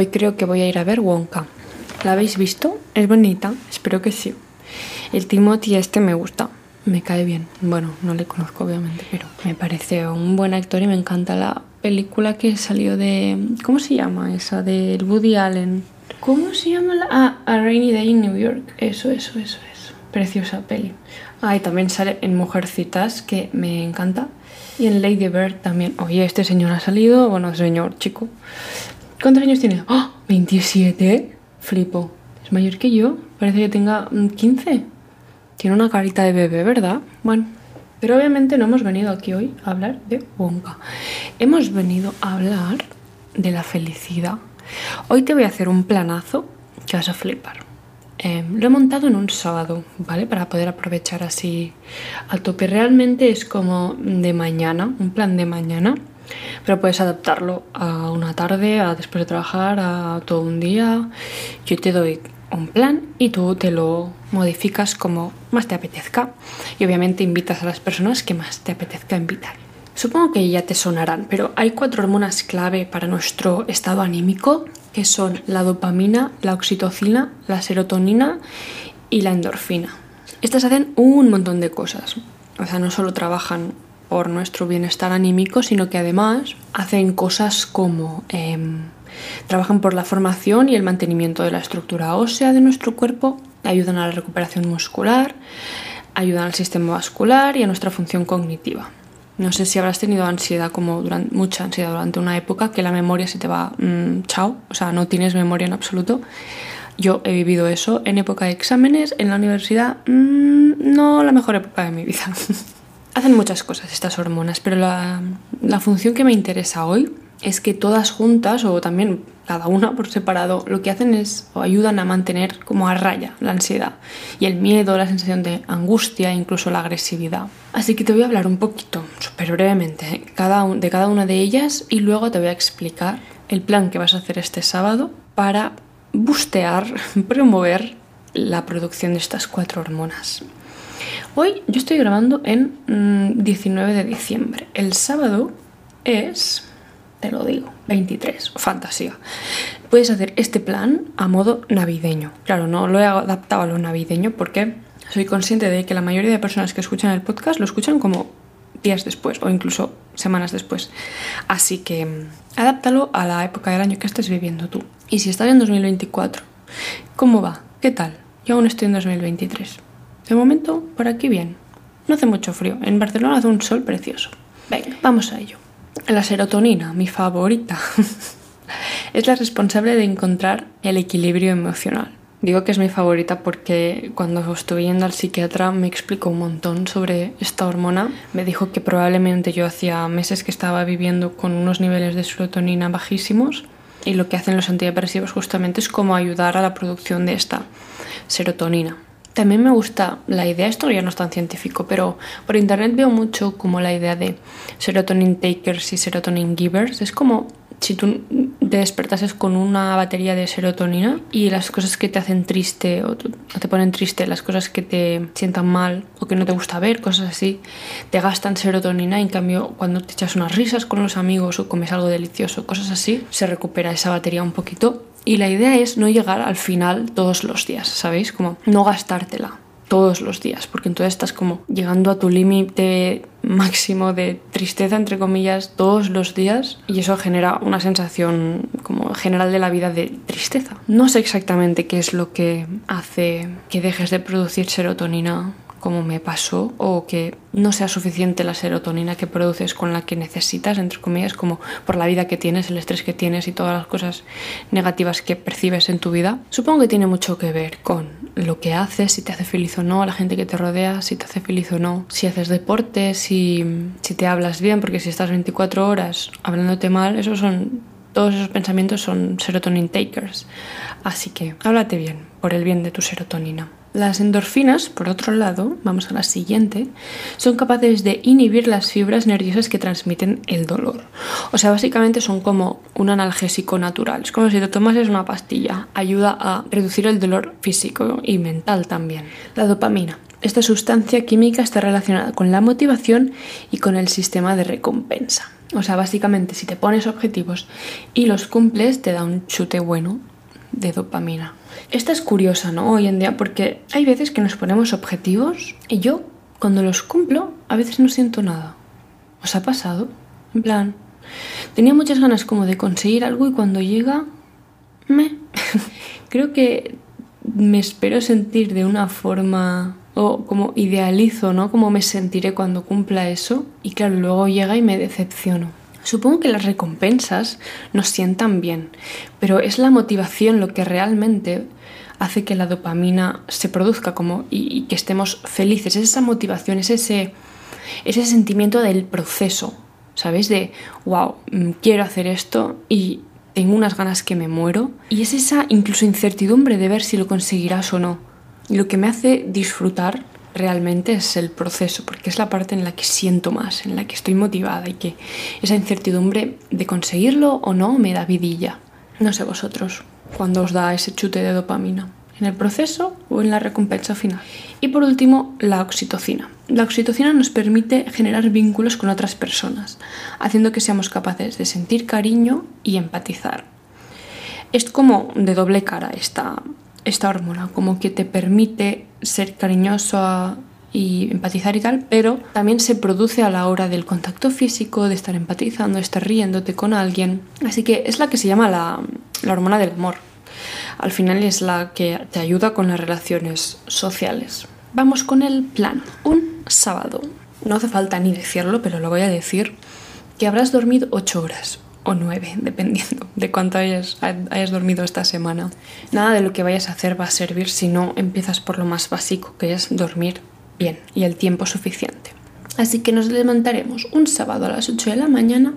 Hoy creo que voy a ir a ver Wonka. ¿La habéis visto? Es bonita, espero que sí. El Timothy este me gusta, me cae bien. Bueno, no le conozco obviamente, pero me parece un buen actor y me encanta la película que salió de... ¿Cómo se llama esa? Del Woody Allen. ¿Cómo se llama la...? Ah, A Rainy Day in New York. Eso, eso, eso, eso. Preciosa peli. Ah, y también sale en Mujercitas, que me encanta. Y en Lady Bird también. Oye, este señor ha salido... Bueno, señor, chico. ¿Cuántos años tiene? ¡Ah! ¿27? Flipo. Es mayor que yo. Parece que tenga 15. Tiene una carita de bebé, ¿verdad? Bueno, pero obviamente no hemos venido aquí hoy a hablar de Wonka. Hemos venido a hablar de la felicidad. Hoy te voy a hacer un planazo que vas a flipar. Eh, lo he montado en un sábado, ¿vale? Para poder aprovechar así a tope. Realmente es como de mañana, un plan de mañana. Pero puedes adaptarlo a una tarde, a después de trabajar, a todo un día. Yo te doy un plan y tú te lo modificas como más te apetezca. Y obviamente invitas a las personas que más te apetezca invitar. Supongo que ya te sonarán, pero hay cuatro hormonas clave para nuestro estado anímico, que son la dopamina, la oxitocina, la serotonina y la endorfina. Estas hacen un montón de cosas. O sea, no solo trabajan por nuestro bienestar anímico, sino que además hacen cosas como eh, trabajan por la formación y el mantenimiento de la estructura ósea de nuestro cuerpo, ayudan a la recuperación muscular, ayudan al sistema vascular y a nuestra función cognitiva. No sé si habrás tenido ansiedad como durante, mucha ansiedad durante una época que la memoria se te va mmm, chao, o sea, no tienes memoria en absoluto. Yo he vivido eso en época de exámenes, en la universidad, mmm, no la mejor época de mi vida. Hacen muchas cosas estas hormonas, pero la, función que me interesa hoy es que todas juntas o también cada una por separado lo que hacen es o ayudan a mantener como a raya la ansiedad y el miedo, la sensación de angustia, incluso la agresividad. Así que te voy a hablar un poquito, súper brevemente, un, de cada una de ellas y luego te voy a explicar el plan que vas a hacer este sábado para bustear, promover la producción de estas cuatro hormonas. Hoy yo estoy grabando en mmm, 19 de diciembre. El sábado es, te lo digo, 23, fantasía. Puedes hacer este plan a modo navideño. Claro, no lo he adaptado a lo navideño porque soy consciente de que la mayoría de personas que escuchan el podcast lo escuchan como días después o incluso semanas después. Así que mm, adáptalo a la época del año que estés viviendo tú. Y si estás en 2024, ¿cómo va? ¿Qué tal? Yo aún estoy en 2023. Momento, por aquí bien. No hace mucho frío. En Barcelona hace un sol precioso. Venga, vamos a ello. La serotonina, mi favorita, es la responsable de encontrar el equilibrio emocional. Digo que es mi favorita porque cuando estuve yendo al psiquiatra me explicó un montón sobre esta hormona. Me dijo que probablemente yo hacía meses que estaba viviendo con unos niveles de serotonina bajísimos y lo que hacen los antidepresivos justamente es como ayudar a la producción de esta serotonina. También me gusta la idea, esto ya no es tan científico, pero por internet veo mucho como la idea de serotonin takers y serotonin givers. Es como si tú te despertases con una batería de serotonina y las cosas que te hacen triste o te ponen triste, las cosas que te sientan mal o que no te gusta ver, cosas así, te gastan serotonina. En cambio, cuando te echas unas risas con los amigos o comes algo delicioso, cosas así, se recupera esa batería un poquito y la idea es no llegar al final todos los días, ¿sabéis? Como no gastártela todos los días, porque entonces estás como llegando a tu límite máximo de tristeza, entre comillas, todos los días y eso genera una sensación como general de la vida de tristeza. No sé exactamente qué es lo que hace que dejes de producir serotonina como me pasó o que no sea suficiente la serotonina que produces con la que necesitas, entre comillas, como por la vida que tienes, el estrés que tienes y todas las cosas negativas que percibes en tu vida. Supongo que tiene mucho que ver con lo que haces, si te hace feliz o no, la gente que te rodea, si te hace feliz o no, si haces deporte, si, si te hablas bien, porque si estás 24 horas hablándote mal, esos son todos esos pensamientos son serotonin takers. Así que háblate bien, por el bien de tu serotonina. Las endorfinas, por otro lado, vamos a la siguiente, son capaces de inhibir las fibras nerviosas que transmiten el dolor. O sea, básicamente son como un analgésico natural. Es como si te tomases una pastilla. Ayuda a reducir el dolor físico y mental también. La dopamina. Esta sustancia química está relacionada con la motivación y con el sistema de recompensa. O sea, básicamente si te pones objetivos y los cumples, te da un chute bueno de dopamina. Esta es curiosa, ¿no? Hoy en día, porque hay veces que nos ponemos objetivos y yo, cuando los cumplo, a veces no siento nada. ¿Os ha pasado? En plan, tenía muchas ganas como de conseguir algo y cuando llega, me. Creo que me espero sentir de una forma o como idealizo, ¿no? Como me sentiré cuando cumpla eso y claro, luego llega y me decepciono. Supongo que las recompensas nos sientan bien, pero es la motivación lo que realmente hace que la dopamina se produzca como y, que estemos felices. Es esa motivación, es ese, ese sentimiento del proceso, ¿sabes? De, wow, mm, quiero hacer esto y tengo unas ganas que me muero. Y es esa incluso incertidumbre de ver si lo conseguirás o no. Y lo que me hace disfrutar realmente es el proceso, porque es la parte en la que siento más, en la que estoy motivada y que esa incertidumbre de conseguirlo o no me da vidilla. No sé vosotros, cuando os da ese chute de dopamina, en el proceso o en la recompensa final. Y por último, la oxitocina. La oxitocina nos permite generar vínculos con otras personas, haciendo que seamos capaces de sentir cariño y empatizar. Es como de doble cara esta, esta hormona, como que te permite ser cariñoso y empatizar y tal, pero también se produce a la hora del contacto físico, de estar empatizando, de estar riéndote con alguien. Así que es la que se llama la, la hormona del amor. Al final es la que te ayuda con las relaciones sociales. Vamos con el plan. Un sábado. No hace falta ni decirlo, pero lo voy a decir. Que habrás dormido 8 horas o nueve, dependiendo de cuánto hayas, hayas dormido esta semana. Nada de lo que vayas a hacer va a servir si no empiezas por lo más básico, que es dormir bien y el tiempo suficiente. Así que nos levantaremos un sábado a las 8 de la mañana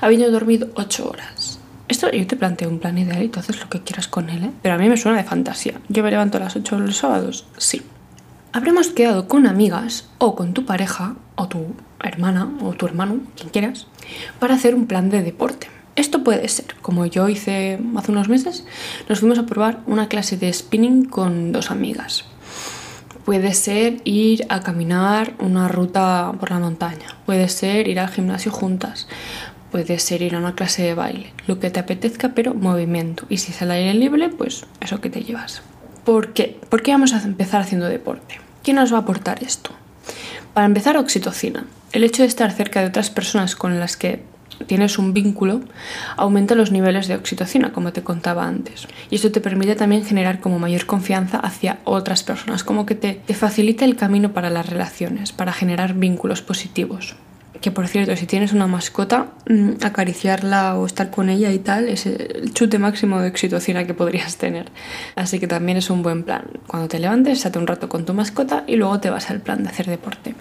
habiendo dormido 8 horas. Esto yo te planteo un plan ideal y tú haces lo que quieras con él, ¿eh? pero a mí me suena de fantasía. ¿Yo me levanto a las 8 los sábados? Sí. Habremos quedado con amigas o con tu pareja o tu hermana o tu hermano, quien quieras, para hacer un plan de deporte. Esto puede ser, como yo hice hace unos meses, nos fuimos a probar una clase de spinning con dos amigas. Puede ser ir a caminar una ruta por la montaña, puede ser ir al gimnasio juntas, puede ser ir a una clase de baile, lo que te apetezca, pero movimiento. Y si es al aire libre, pues eso que te llevas. ¿Por qué? ¿Por qué vamos a empezar haciendo deporte? ¿Qué nos va a aportar esto? Para empezar, oxitocina. El hecho de estar cerca de otras personas con las que tienes un vínculo aumenta los niveles de oxitocina, como te contaba antes. Y esto te permite también generar como mayor confianza hacia otras personas, como que te, te facilita el camino para las relaciones, para generar vínculos positivos que por cierto, si tienes una mascota, mm, acariciarla o estar con ella y tal es el chute máximo de oxitocina que podrías tener. Así que también es un buen plan. Cuando te levantes, estate un rato con tu mascota y luego te vas al plan de hacer deporte.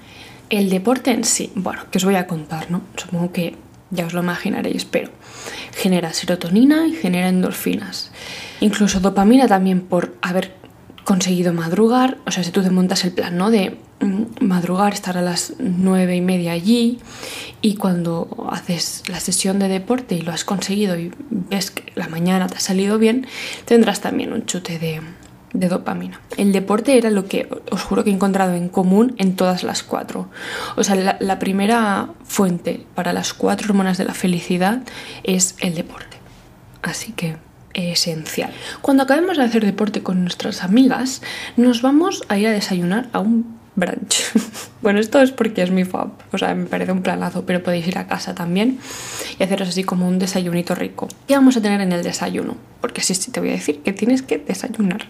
El deporte en sí, bueno, que os voy a contar, ¿no? Supongo que ya os lo imaginaréis, pero genera serotonina y genera endorfinas. Incluso dopamina también por haber conseguido madrugar, o sea, si tú te montas el plan, ¿no? De mm, madrugar, estar a las nueve y media allí y cuando haces la sesión de deporte y lo has conseguido y ves que la mañana te ha salido bien, tendrás también un chute de, de dopamina. El deporte era lo que os juro que he encontrado en común en todas las cuatro. O sea, la, primera fuente para las cuatro hormonas de la felicidad es el deporte. Así que esencial. Cuando acabemos de hacer deporte con nuestras amigas, nos vamos a ir a desayunar a un brunch. bueno, esto es porque es mi fab, o sea, me parece un planazo, pero podéis ir a casa también y haceros así como un desayunito rico. ¿Qué vamos a tener en el desayuno? Porque sí, sí te voy a decir que tienes que desayunar.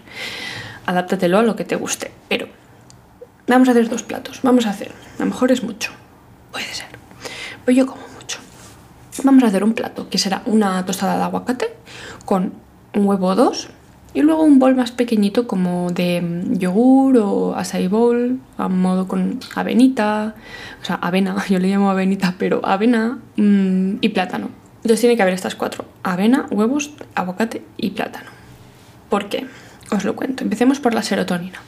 Adáptatelo a lo que te guste, pero vamos a hacer dos platos. Vamos a hacer, a lo mejor es mucho, puede ser, pues yo como mucho. Vamos a hacer un plato que será una tostada de aguacate con un huevo o dos y luego un bol más pequeñito como de mm, yogur o acai bowl a modo con avenita, o sea, avena, yo le llamo avenita, pero avena mm, y plátano. Entonces tiene que haber estas cuatro, avena, huevos, aguacate y plátano. ¿Por qué? Os lo cuento. Empecemos por la serotonina.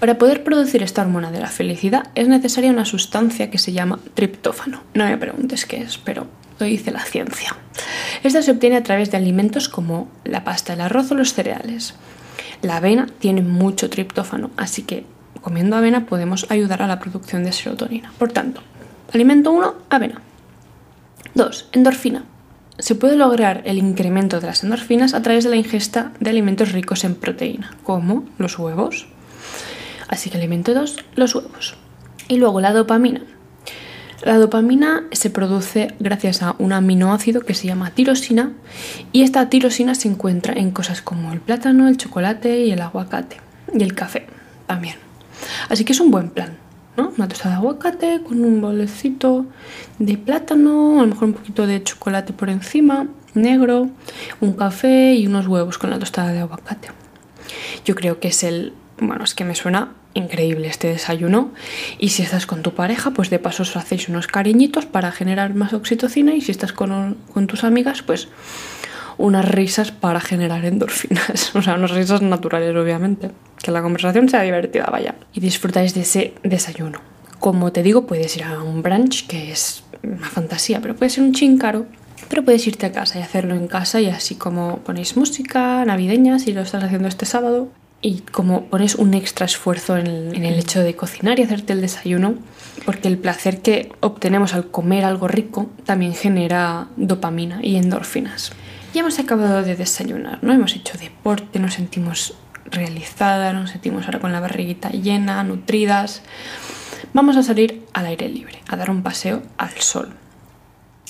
Para poder producir esta hormona de la felicidad es necesaria una sustancia que se llama triptófano. No me preguntes qué es, pero lo dice la ciencia. Esta se obtiene a través de alimentos como la pasta, el arroz o los cereales. La avena tiene mucho triptófano, así que comiendo avena podemos ayudar a la producción de serotonina. Por tanto, alimento 1, avena. 2. Endorfina. Se puede lograr el incremento de las endorfinas a través de la ingesta de alimentos ricos en proteína, como los huevos. Así que alimento 2, los huevos. Y luego la dopamina. La dopamina se produce gracias a un aminoácido que se llama tirosina y esta tirosina se encuentra en cosas como el plátano, el chocolate y el aguacate y el café también. Así que es un buen plan, ¿no? Una tostada de aguacate con un bolecito de plátano, a lo mejor un poquito de chocolate por encima, negro, un café y unos huevos con la tostada de aguacate. Yo creo que es el, bueno, es que me suena increíble este desayuno. Y si estás con tu pareja, pues de paso os hacéis unos cariñitos para generar más oxitocina. Y si estás con, con tus amigas, pues unas risas para generar endorfinas. O sea, unas risas naturales, obviamente. Que la conversación sea divertida, vaya. Y disfrutáis de ese desayuno. Como te digo, puedes ir a un brunch, que es una fantasía, pero puede ser un chin caro. Pero puedes irte a casa y hacerlo en casa y así como ponéis música navideña si lo estás haciendo este sábado y como pones un extra esfuerzo en el, hecho de cocinar y hacerte el desayuno, porque el placer que obtenemos al comer algo rico también genera dopamina y endorfinas. Ya hemos acabado de desayunar, ¿no? Hemos hecho deporte, nos sentimos realizadas, nos sentimos ahora con la barriguita llena, nutridas. Vamos a salir al aire libre, a dar un paseo al sol.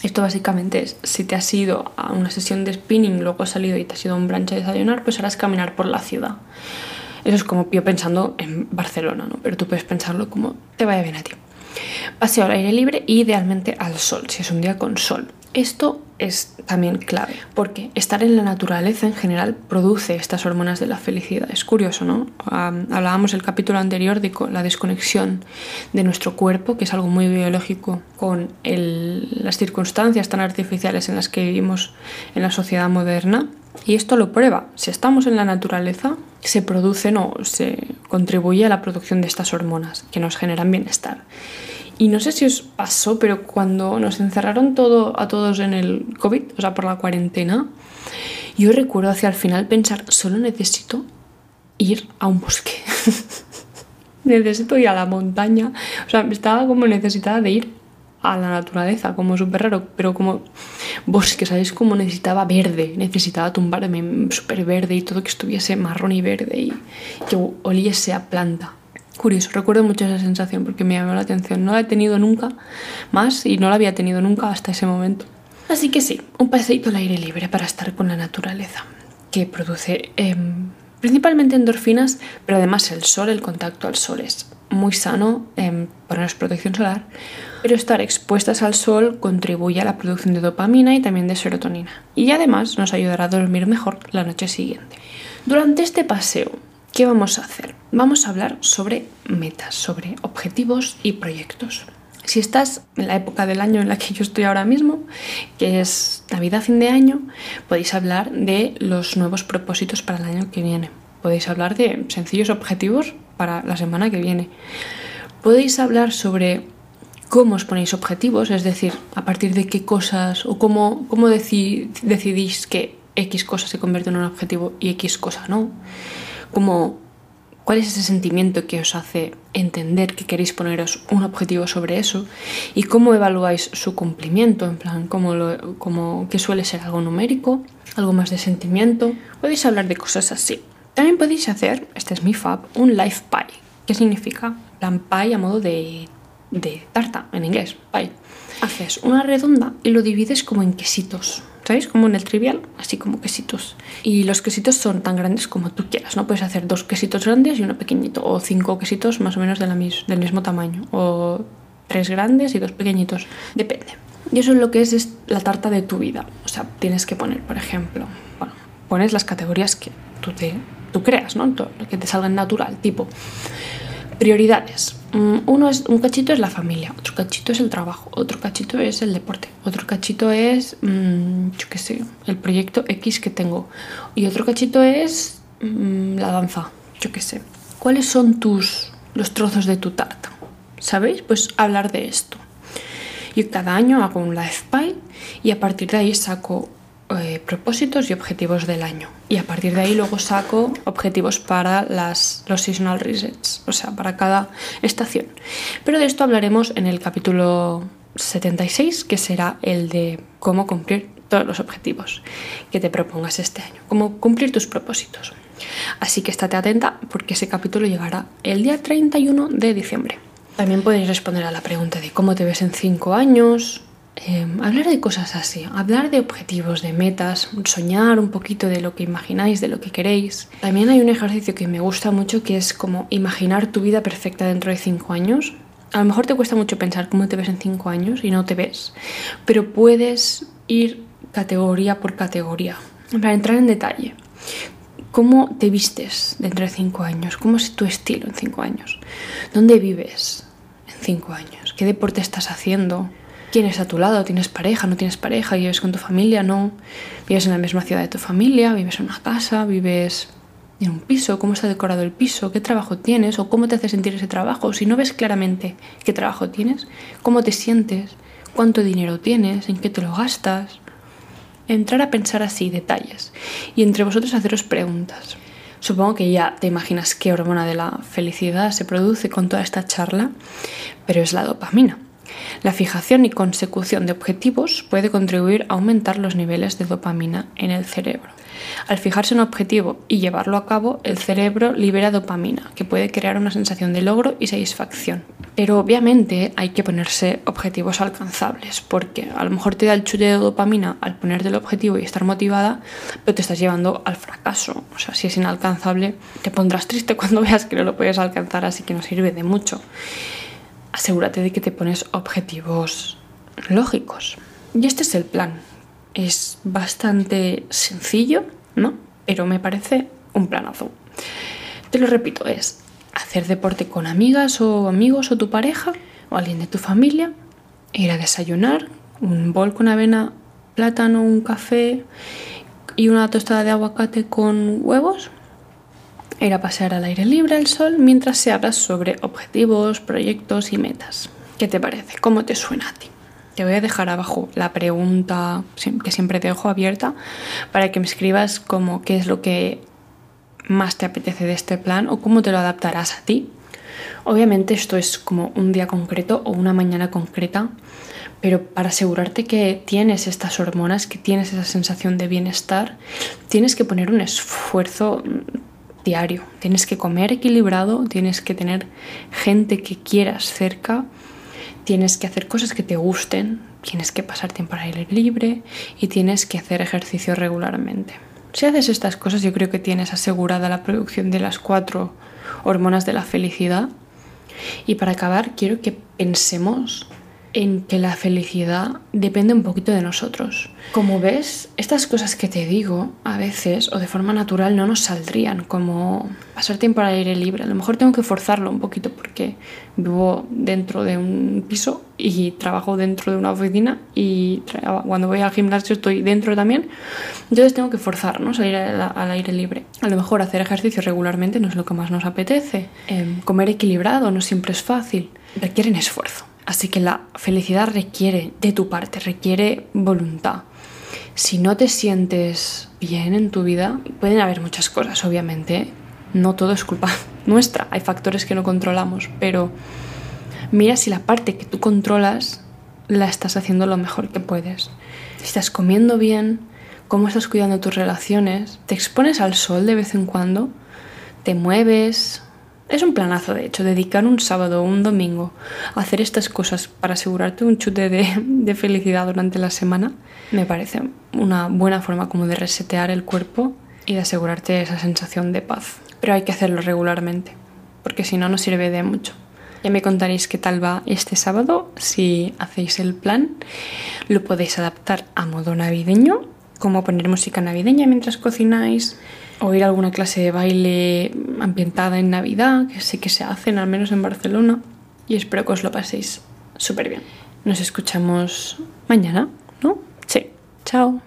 Esto básicamente es, si te has ido a una sesión de spinning, luego has salido y te has ido a un branch a desayunar, pues harás caminar por la ciudad. Eso es como yo pensando en Barcelona, ¿no? Pero tú puedes pensarlo como te vaya bien a ti. Paseo al aire libre y idealmente al sol, si es un día con sol. Esto es también clave, porque estar en la naturaleza en general produce estas hormonas de la felicidad. Es curioso, ¿no? hablábamos el capítulo anterior de la desconexión de nuestro cuerpo, que es algo muy biológico, con las circunstancias tan artificiales en las que vivimos en la sociedad moderna. Y esto lo prueba. Si estamos en la naturaleza, se producen o se contribuye a la producción de estas hormonas que nos generan bienestar. Y no sé si os pasó, pero cuando nos encerraron todo, a todos en el COVID, o sea, por la cuarentena, yo recuerdo hacia el final pensar, solo necesito ir a un bosque. necesito ir a la montaña. O sea, estaba como necesitada de ir a la naturaleza, como súper raro, pero como bosque, ¿sabéis? Como necesitaba verde, necesitaba tumbarme súper verde y todo que estuviese marrón y verde y que oliese a planta. Curioso, recuerdo mucho esa sensación porque me llamó la atención. No la he tenido nunca más y no la había tenido nunca hasta ese momento. Así que sí, un paseíto al aire libre para estar con la naturaleza, que produce em, principalmente endorfinas, pero además el sol, el contacto al sol es muy sano, eh, ponernos protección solar, pero estar expuestas al sol contribuye a la producción de dopamina y también de serotonina. Y además nos ayudará a dormir mejor la noche siguiente. Durante este paseo ¿Qué vamos a hacer? Vamos a hablar sobre metas, sobre objetivos y proyectos. Si estás en la época del año en la que yo estoy ahora mismo, que es Navidad, fin de año, podéis hablar de los nuevos propósitos para el año que viene. Podéis hablar de sencillos objetivos para la semana que viene. Podéis hablar sobre cómo os ponéis objetivos, es decir, a partir de qué cosas o cómo, cómo decidís que X cosa se convierte en un objetivo y X cosa no como cuál es ese sentimiento que os hace entender que queréis poneros un objetivo sobre eso y cómo evaluáis su cumplimiento, en plan, como, lo, como que suele ser algo numérico, algo más de sentimiento. Podéis hablar de cosas así. También podéis hacer, este es mi fab, un life pie. ¿Qué significa? Plan pie a modo de, de tarta en inglés, pie. Haces una redonda y lo divides como en quesitos. ¿Sabéis? Como en el trivial, así como quesitos. Y los quesitos son tan grandes como tú quieras, ¿no? Puedes hacer dos quesitos grandes y uno pequeñito, o cinco quesitos más o menos de la del mismo tamaño, o tres grandes y dos pequeñitos, depende. Y eso es lo que es, la tarta de tu vida. O sea, tienes que poner, por ejemplo, bueno, pones las categorías que tú, te, tú creas, ¿no? Que te salga natural, tipo prioridades. Mm, uno es, un cachito es la familia, otro cachito es el trabajo, otro cachito es el deporte, otro cachito es, mm, yo qué sé, el proyecto X que tengo y otro cachito es mm, la danza, yo qué sé. ¿Cuáles son tus los trozos de tu tarta? ¿Sabéis? Pues hablar de esto. Yo cada año hago un life pie y a partir de ahí saco propósitos y objetivos del año. Y a partir de ahí luego saco objetivos para las, los seasonal resets, o sea, para cada estación. Pero de esto hablaremos en el capítulo 76, que será el de cómo cumplir todos los objetivos que te propongas este año, cómo cumplir tus propósitos. Así que estate atenta porque ese capítulo llegará el día 31 de diciembre. También podéis responder a la pregunta de cómo te ves en 5 años, eh, hablar de cosas así, hablar de objetivos, de metas, soñar un poquito de lo que imagináis, de lo que queréis. También hay un ejercicio que me gusta mucho que es como imaginar tu vida perfecta dentro de 5 años. A lo mejor te cuesta mucho pensar cómo te ves en 5 años y no te ves, pero puedes ir categoría por categoría, para entrar en detalle. ¿Cómo te vistes dentro de 5 años? ¿Cómo es tu estilo en 5 años? ¿Dónde vives en 5 años? ¿Qué deporte estás haciendo? Quién es a tu lado, tienes pareja, no tienes pareja, vives con tu familia, no, vives en la misma ciudad de tu familia, vives en una casa, vives en un piso, cómo está decorado el piso, qué trabajo tienes o cómo te hace sentir ese trabajo. Si no ves claramente qué trabajo tienes, cómo te sientes, cuánto dinero tienes, en qué te lo gastas. Entrar a pensar así detalles y entre vosotros haceros preguntas. Supongo que ya te imaginas qué hormona de la felicidad se produce con toda esta charla, pero es la dopamina. La fijación y consecución de objetivos puede contribuir a aumentar los niveles de dopamina en el cerebro. Al fijarse un objetivo y llevarlo a cabo, el cerebro libera dopamina, que puede crear una sensación de logro y satisfacción. Pero obviamente hay que ponerse objetivos alcanzables, porque a lo mejor te da el chute de dopamina al ponerte el objetivo y estar motivada, pero te estás llevando al fracaso. O sea, si es inalcanzable, te pondrás triste cuando veas que no lo puedes alcanzar, así que no sirve de mucho asegúrate de que te pones objetivos lógicos. Y este es el plan. Es bastante sencillo, ¿no? Pero me parece un planazo. Te lo repito, es hacer deporte con amigas o amigos o tu pareja o alguien de tu familia, ir a desayunar, un bol con avena, plátano, un café y una tostada de aguacate con huevos ir a pasear al aire libre al sol mientras se habla sobre objetivos, proyectos y metas. ¿Qué te parece? ¿Cómo te suena a ti? Te voy a dejar abajo la pregunta que siempre te dejo abierta para que me escribas como qué es lo que más te apetece de este plan o cómo te lo adaptarás a ti. Obviamente esto es como un día concreto o una mañana concreta, pero para asegurarte que tienes estas hormonas, que tienes esa sensación de bienestar, tienes que poner un esfuerzo diario. Tienes que comer equilibrado, tienes que tener gente que quieras cerca, tienes que hacer cosas que te gusten, tienes que pasar tiempo al aire libre y tienes que hacer ejercicio regularmente. Si haces estas cosas yo creo que tienes asegurada la producción de las cuatro hormonas de la felicidad. Y para acabar quiero que pensemos en que la felicidad depende un poquito de nosotros. Como ves, estas cosas que te digo a veces o de forma natural no nos saldrían, como pasar tiempo al aire libre. A lo mejor tengo que forzarlo un poquito porque vivo dentro de un piso y trabajo dentro de una oficina y cuando voy al gimnasio estoy dentro también. Entonces tengo que forzar, ¿no? Salir al, aire libre. A lo mejor hacer ejercicio regularmente no es lo que más nos apetece. Em, comer equilibrado no siempre es fácil. Requieren esfuerzo. Así que la felicidad requiere de tu parte, requiere voluntad. Si no te sientes bien en tu vida, pueden haber muchas cosas, obviamente. No todo es culpa nuestra, hay factores que no controlamos, pero mira si la parte que tú controlas la estás haciendo lo mejor que puedes. Si estás comiendo bien, cómo estás cuidando tus relaciones, te expones al sol de vez en cuando, te mueves, es un planazo, de hecho, dedicar un sábado o un domingo a hacer estas cosas para asegurarte un chute de, felicidad durante la semana, me parece una buena forma como de resetear el cuerpo y de asegurarte esa sensación de paz. Pero hay que hacerlo regularmente, porque si no, no sirve de mucho. Ya me contaréis qué tal va este sábado, si hacéis el plan. Lo podéis adaptar a modo navideño, como poner música navideña mientras cocináis, o ir alguna clase de baile ambientada en Navidad, que sé que se hacen, al menos en Barcelona, y espero que os lo paséis súper bien. Nos escuchamos mañana, ¿no? Sí. Chao.